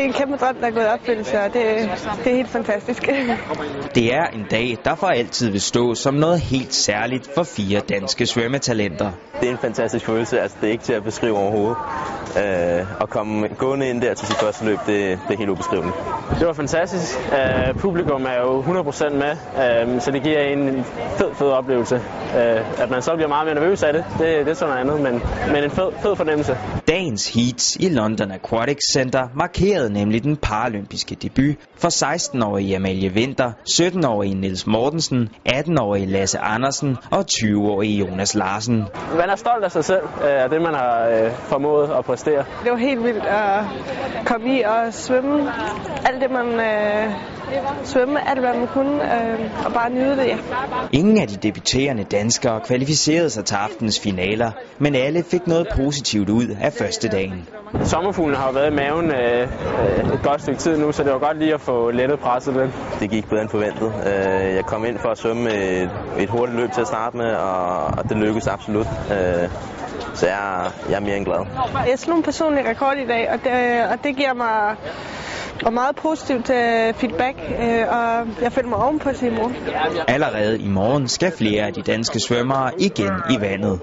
det er en kæmpe drøm, der er gået i opfyldelse, og det, det er helt fantastisk. Det er en dag, der for altid vil stå som noget helt særligt for fire danske svømmetalenter. Det er en fantastisk følelse, altså det er ikke til at beskrive overhovedet. Øh, at komme gående ind der til sit første løb, det, det er helt ubeskriveligt. Det var fantastisk. Uh, publikum er jo 100% med, uh, så det giver en fed, fed oplevelse. Uh, at man så bliver meget mere nervøs af det, det, det er sådan noget andet, men, men en fed, fed fornemmelse. Dagens heats i London Aquatics Center markerede nemlig den paralympiske debut for 16-årige Amalie Winter, 17-årige Niels Mortensen, 18-årige Lasse Andersen og 20-årige Jonas Larsen. Man er stolt af sig selv, af det man har formået at præstere. Det var helt vildt at komme i og svømme. Alt det man øh, svømme, alt hvad man kunne, øh, og bare nyde det. Ja. Ingen af de debuterende danskere kvalificerede sig til aftens finaler, men alle fik noget positivt ud af første dagen. Sommerfuglen har været i maven øh, et godt stykke tid nu, så det var godt lige at få lettet presset lidt. Det gik bedre end forventet. Øh, jeg kom ind for at svømme et, et hurtigt løb til at starte med, og, og det lykkedes absolut. Øh, så jeg, jeg er mere end glad. Jeg slog en personlig rekord i dag, og det, og det giver mig og meget positivt uh, feedback, øh, og jeg føler mig ovenpå til i morgen. Allerede i morgen skal flere af de danske svømmere igen i vandet.